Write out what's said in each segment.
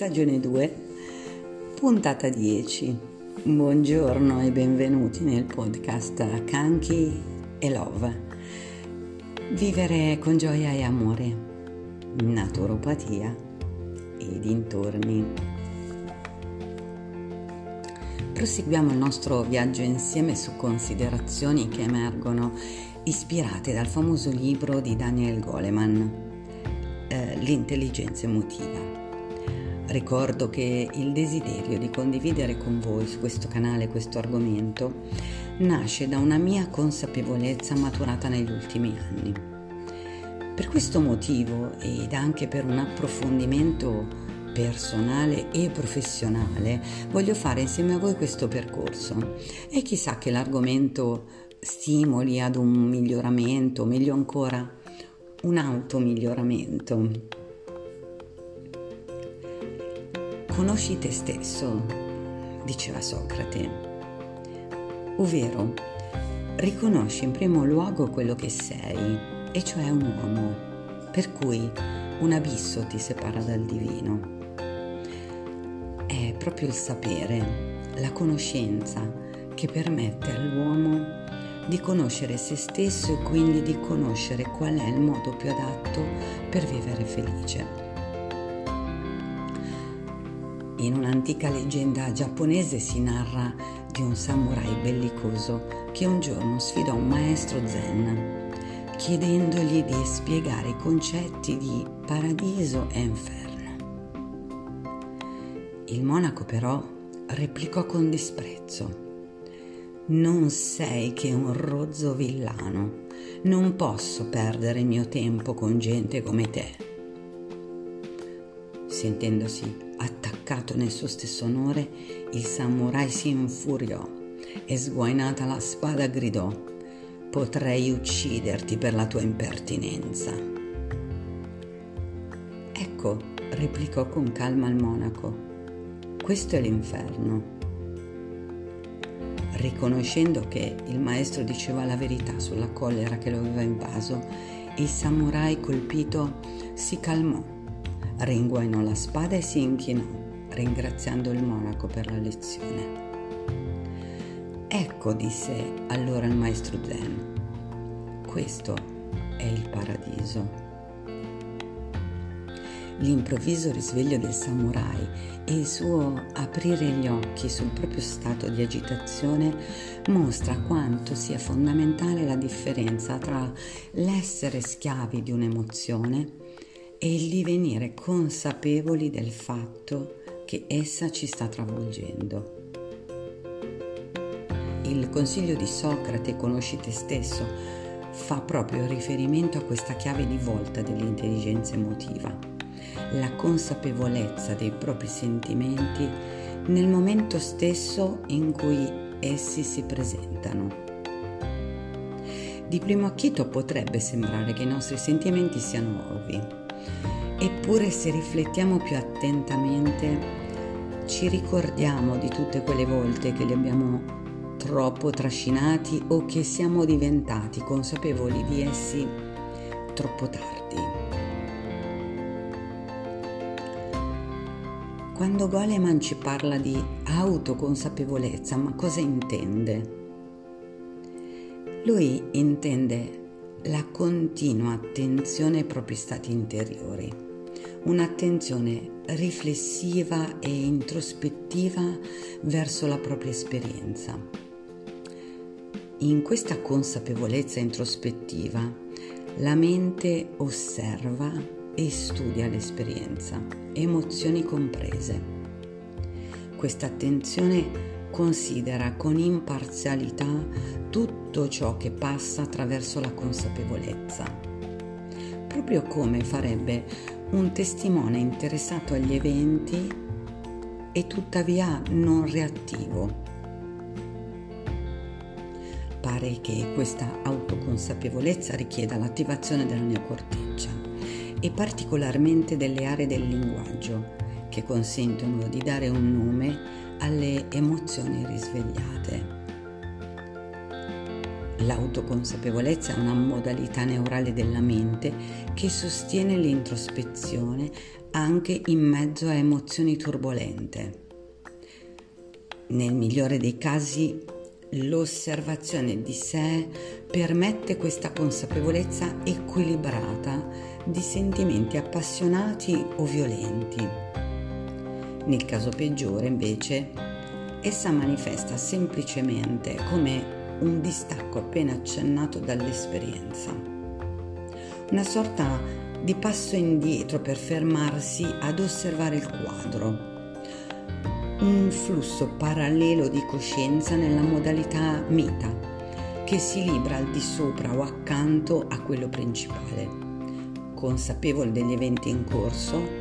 stagione 2, puntata 10. Buongiorno e benvenuti nel podcast Kanki e Love. Vivere con gioia e amore, naturopatia e dintorni. Proseguiamo il nostro viaggio insieme su considerazioni che emergono ispirate dal famoso libro di Daniel Goleman, eh, L'intelligenza emotiva. Ricordo che il desiderio di condividere con voi su questo canale questo argomento nasce da una mia consapevolezza maturata negli ultimi anni. Per questo motivo ed anche per un approfondimento personale e professionale voglio fare insieme a voi questo percorso e chissà che l'argomento stimoli ad un miglioramento, meglio ancora un automiglioramento Conosci te stesso, diceva Socrate, ovvero riconosci in primo luogo quello che sei, e cioè un uomo, per cui un abisso ti separa dal divino. È proprio il sapere, la conoscenza che permette all'uomo di conoscere se stesso e quindi di conoscere qual è il modo più adatto per vivere felice. In un'antica leggenda giapponese si narra di un samurai bellicoso che un giorno sfidò un maestro zen chiedendogli di spiegare i concetti di paradiso e inferno. Il monaco però replicò con disprezzo. Non sei che un rozzo villano, non posso perdere il mio tempo con gente come te. Sentendosi attaccato nel suo stesso onore, il samurai si infuriò e sguainata la spada gridò Potrei ucciderti per la tua impertinenza. Ecco, replicò con calma il monaco, questo è l'inferno. Riconoscendo che il maestro diceva la verità sulla collera che lo aveva invaso, il samurai colpito si calmò ringuainò la spada e si inchinò, ringraziando il monaco per la lezione. Ecco, disse allora il maestro Zen, questo è il paradiso. L'improvviso risveglio del samurai e il suo aprire gli occhi sul proprio stato di agitazione mostra quanto sia fondamentale la differenza tra l'essere schiavi di un'emozione e il divenire consapevoli del fatto che essa ci sta travolgendo. Il consiglio di Socrate, conosci te stesso, fa proprio riferimento a questa chiave di volta dell'intelligenza emotiva, la consapevolezza dei propri sentimenti nel momento stesso in cui essi si presentano. Di primo acchito potrebbe sembrare che i nostri sentimenti siano ovvi, Eppure se riflettiamo più attentamente ci ricordiamo di tutte quelle volte che li abbiamo troppo trascinati o che siamo diventati consapevoli di essi troppo tardi. Quando Goleman ci parla di autoconsapevolezza, ma cosa intende? Lui intende la continua attenzione ai propri stati interiori, un'attenzione riflessiva e introspettiva verso la propria esperienza. In questa consapevolezza introspettiva la mente osserva e studia l'esperienza, emozioni comprese. Questa attenzione considera con imparzialità tutto ciò che passa attraverso la consapevolezza, proprio come farebbe un testimone interessato agli eventi e tuttavia non reattivo. Pare che questa autoconsapevolezza richieda l'attivazione della neocorteccia e particolarmente delle aree del linguaggio che consentono di dare un nome alle emozioni risvegliate. L'autoconsapevolezza è una modalità neurale della mente che sostiene l'introspezione anche in mezzo a emozioni turbolente. Nel migliore dei casi l'osservazione di sé permette questa consapevolezza equilibrata di sentimenti appassionati o violenti. Nel caso peggiore, invece, essa manifesta semplicemente come un distacco appena accennato dall'esperienza. Una sorta di passo indietro per fermarsi ad osservare il quadro. Un flusso parallelo di coscienza nella modalità meta, che si libra al di sopra o accanto a quello principale, consapevole degli eventi in corso,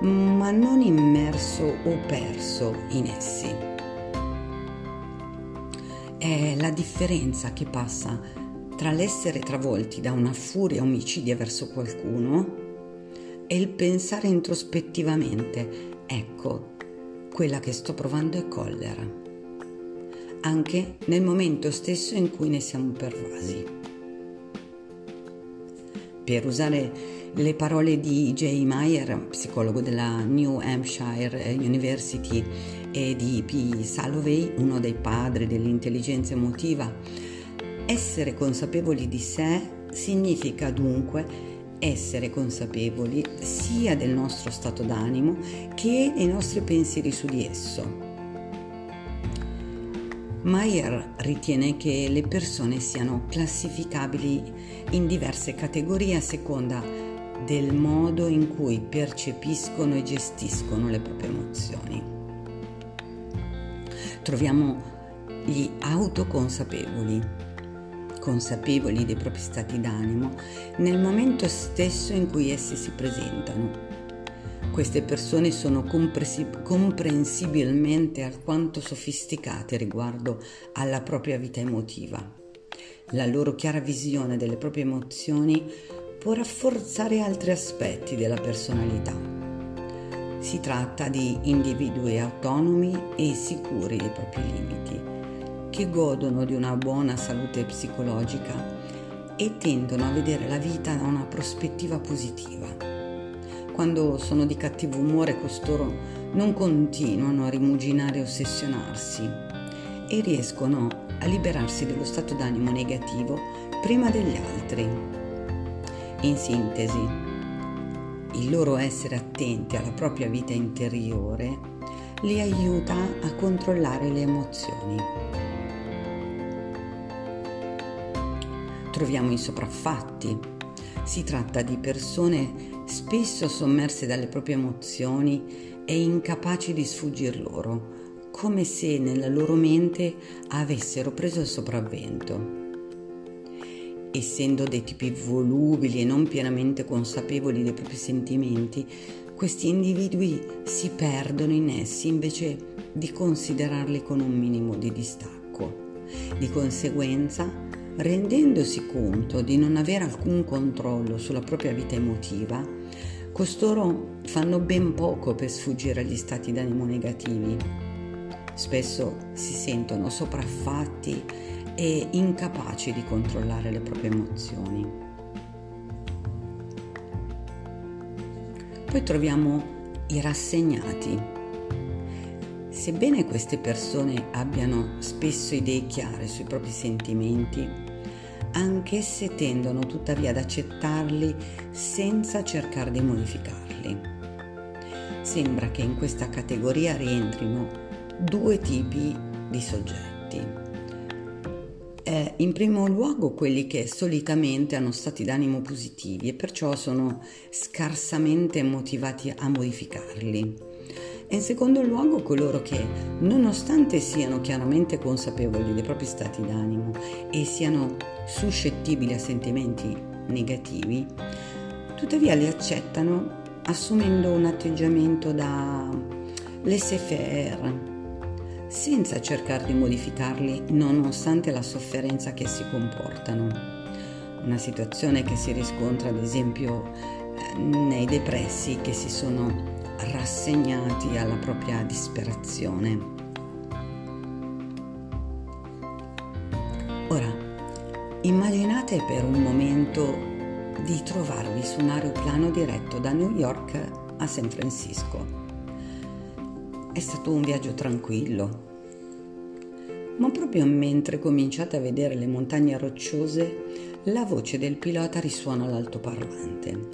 ma non immerso o perso in essi è la differenza che passa tra l'essere travolti da una furia omicidia verso qualcuno e il pensare introspettivamente, ecco, quella che sto provando è collera, anche nel momento stesso in cui ne siamo pervasi. Per usare le parole di Jay Meyer, psicologo della New Hampshire University, e di P. Salovey, uno dei padri dell'intelligenza emotiva. Essere consapevoli di sé significa dunque essere consapevoli sia del nostro stato d'animo che dei nostri pensieri su di esso. Mayer ritiene che le persone siano classificabili in diverse categorie a seconda del modo in cui percepiscono e gestiscono le proprie emozioni troviamo gli autoconsapevoli, consapevoli dei propri stati d'animo nel momento stesso in cui essi si presentano. Queste persone sono comprensibilmente alquanto sofisticate riguardo alla propria vita emotiva. La loro chiara visione delle proprie emozioni può rafforzare altri aspetti della personalità. Si tratta di individui autonomi e sicuri dei propri limiti, che godono di una buona salute psicologica e tendono a vedere la vita da una prospettiva positiva. Quando sono di cattivo umore costoro non continuano a rimuginare e ossessionarsi e riescono a liberarsi dello stato d'animo negativo prima degli altri. In sintesi, il loro essere attenti alla propria vita interiore li aiuta a controllare le emozioni. Troviamo i sopraffatti. Si tratta di persone spesso sommerse dalle proprie emozioni e incapaci di sfuggir loro, come se nella loro mente avessero preso il sopravvento essendo dei tipi volubili e non pienamente consapevoli dei propri sentimenti, questi individui si perdono in essi invece di considerarli con un minimo di distacco. Di conseguenza, rendendosi conto di non avere alcun controllo sulla propria vita emotiva, costoro fanno ben poco per sfuggire agli stati d'animo negativi. Spesso si sentono sopraffatti e incapaci di controllare le proprie emozioni. Poi troviamo i rassegnati. Sebbene queste persone abbiano spesso idee chiare sui propri sentimenti, anch'esse tendono tuttavia ad accettarli senza cercare di modificarli. Sembra che in questa categoria rientrino due tipi di soggetti eh, in primo luogo quelli che solitamente hanno stati d'animo positivi e perciò sono scarsamente motivati a modificarli. E in secondo luogo coloro che, nonostante siano chiaramente consapevoli dei propri stati d'animo e siano suscettibili a sentimenti negativi, tuttavia li accettano assumendo un atteggiamento da laissez-faire senza cercare di modificarli nonostante la sofferenza che si comportano. Una situazione che si riscontra ad esempio eh, nei depressi che si sono rassegnati alla propria disperazione. Ora, Immaginate per un momento di trovarvi su un aeroplano diretto da New York a San Francisco. È stato un viaggio tranquillo, ma proprio mentre cominciate a vedere le montagne rocciose, la voce del pilota risuona all'altoparlante.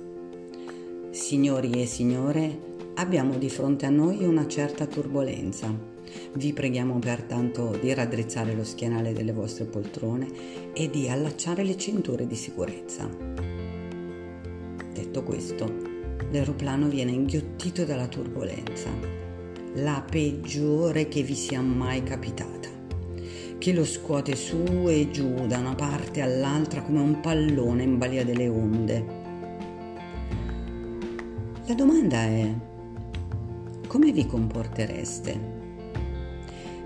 Signori e signore, abbiamo di fronte a noi una certa turbolenza. Vi preghiamo pertanto di raddrizzare lo schienale delle vostre poltrone e di allacciare le cinture di sicurezza. Detto questo, l'aeroplano viene inghiottito dalla turbolenza, la peggiore che vi sia mai capitata, che lo scuote su e giù da una parte all'altra come un pallone in balia delle onde. La domanda è, come vi comportereste?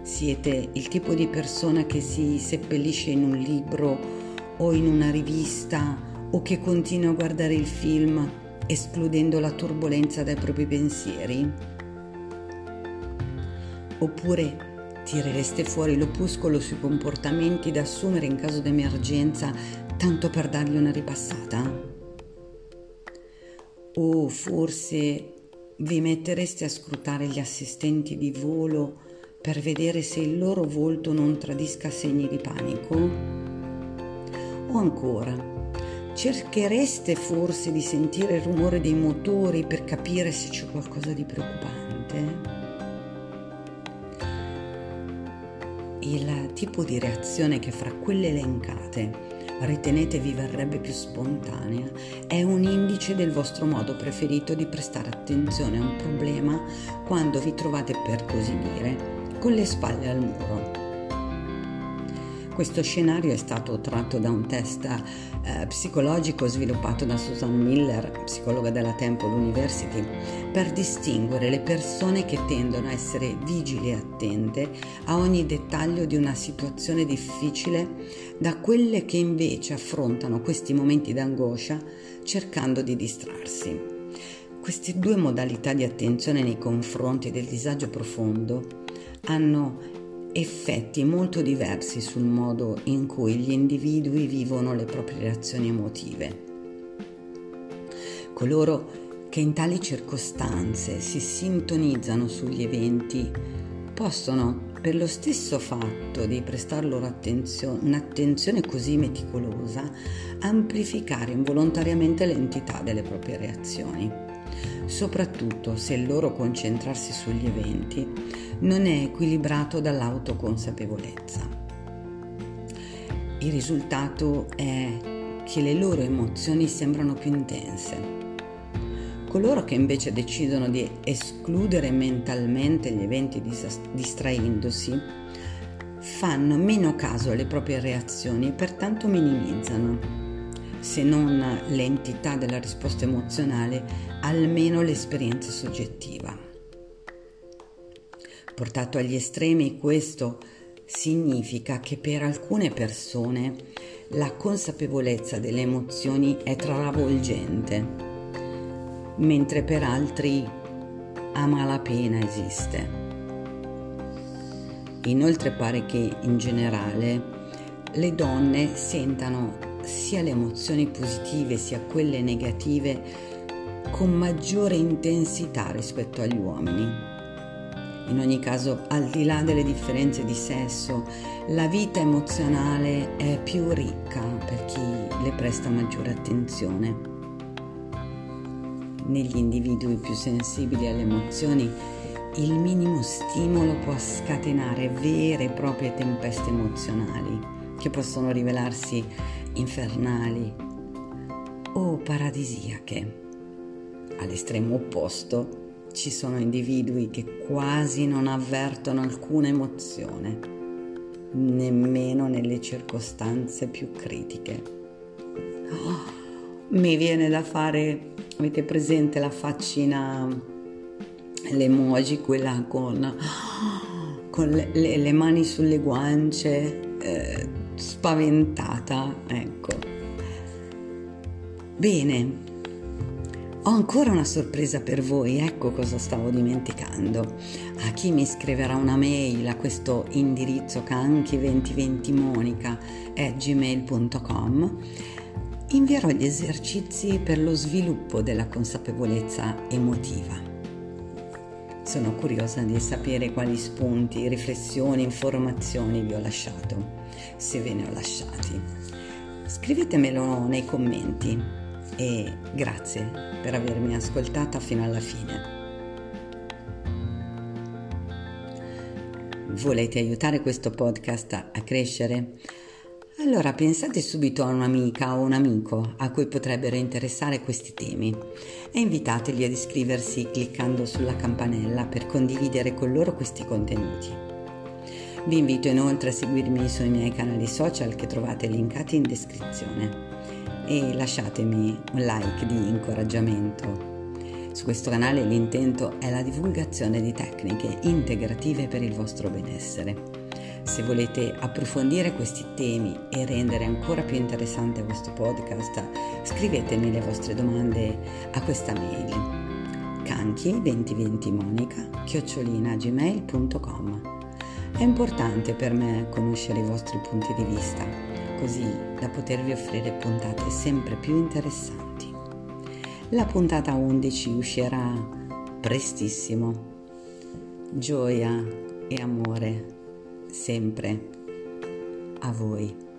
Siete il tipo di persona che si seppellisce in un libro o in una rivista o che continua a guardare il film escludendo la turbolenza dai propri pensieri? Oppure tirereste fuori l'opuscolo sui comportamenti da assumere in caso d'emergenza tanto per dargli una ripassata? O forse vi mettereste a scrutare gli assistenti di volo per vedere se il loro volto non tradisca segni di panico? O ancora, cerchereste forse di sentire il rumore dei motori per capire se c'è qualcosa di preoccupante? Il tipo di reazione che fra quelle elencate ritenete vi verrebbe più spontanea è un indice del vostro modo preferito di prestare attenzione a un problema quando vi trovate per così dire con le spalle al muro. Questo scenario è stato tratto da un test eh, psicologico sviluppato da Susan Miller, psicologa della Temple University, per distinguere le persone che tendono a essere vigili e attente a ogni dettaglio di una situazione difficile da quelle che invece affrontano questi momenti d'angoscia cercando di distrarsi. Queste due modalità di attenzione nei confronti del disagio profondo hanno effetti molto diversi sul modo in cui gli individui vivono le proprie reazioni emotive. Coloro che in tali circostanze si sintonizzano sugli eventi possono, per lo stesso fatto di prestar loro attenzione, un'attenzione così meticolosa, amplificare involontariamente l'entità delle proprie reazioni, soprattutto se il loro concentrarsi sugli eventi non è equilibrato dall'autoconsapevolezza. Il risultato è che le loro emozioni sembrano più intense. Coloro che invece decidono di escludere mentalmente gli eventi distraendosi fanno meno caso alle proprie reazioni e pertanto minimizzano, se non l'entità della risposta emozionale, almeno l'esperienza soggettiva. Portato agli estremi questo significa che per alcune persone la consapevolezza delle emozioni è travolgente, mentre per altri a malapena esiste. Inoltre pare che in generale le donne sentano sia le emozioni positive sia quelle negative con maggiore intensità rispetto agli uomini. In ogni caso, al di là delle differenze di sesso, la vita emozionale è più ricca per chi le presta maggiore attenzione. Negli individui più sensibili alle emozioni, il minimo stimolo può scatenare vere e proprie tempeste emozionali che possono rivelarsi infernali o paradisiache. All'estremo opposto, ci sono individui che quasi non avvertono alcuna emozione, nemmeno nelle circostanze più critiche. Oh, mi viene da fare, avete presente la faccina, l'emoji, quella con, con le, le, le, mani sulle guance, eh, spaventata, ecco. Bene, ho ancora una sorpresa per voi, ecco cosa stavo dimenticando. A chi mi scriverà una mail a questo indirizzo canchi2020monica gmail.com invierò gli esercizi per lo sviluppo della consapevolezza emotiva. Sono curiosa di sapere quali spunti, riflessioni, informazioni vi ho lasciato, se ve ne ho lasciati. Scrivetemelo nei commenti e grazie per avermi ascoltata fino alla fine. Volete aiutare questo podcast a crescere? Allora pensate subito a un'amica o un amico a cui potrebbero interessare questi temi e invitateli ad iscriversi cliccando sulla campanella per condividere con loro questi contenuti. Vi invito inoltre a seguirmi sui miei canali social che trovate linkati in descrizione e lasciatemi un like di incoraggiamento. Su questo canale l'intento è la divulgazione di tecniche integrative per il vostro benessere se volete approfondire questi temi e rendere ancora più interessante questo podcast, scrivetemi le vostre domande a questa mail canchi2020monica chiocciolina È importante per me conoscere i vostri punti di vista, così da potervi offrire puntate sempre più interessanti. La puntata 11 uscirà prestissimo. Gioia e amore sempre a voi.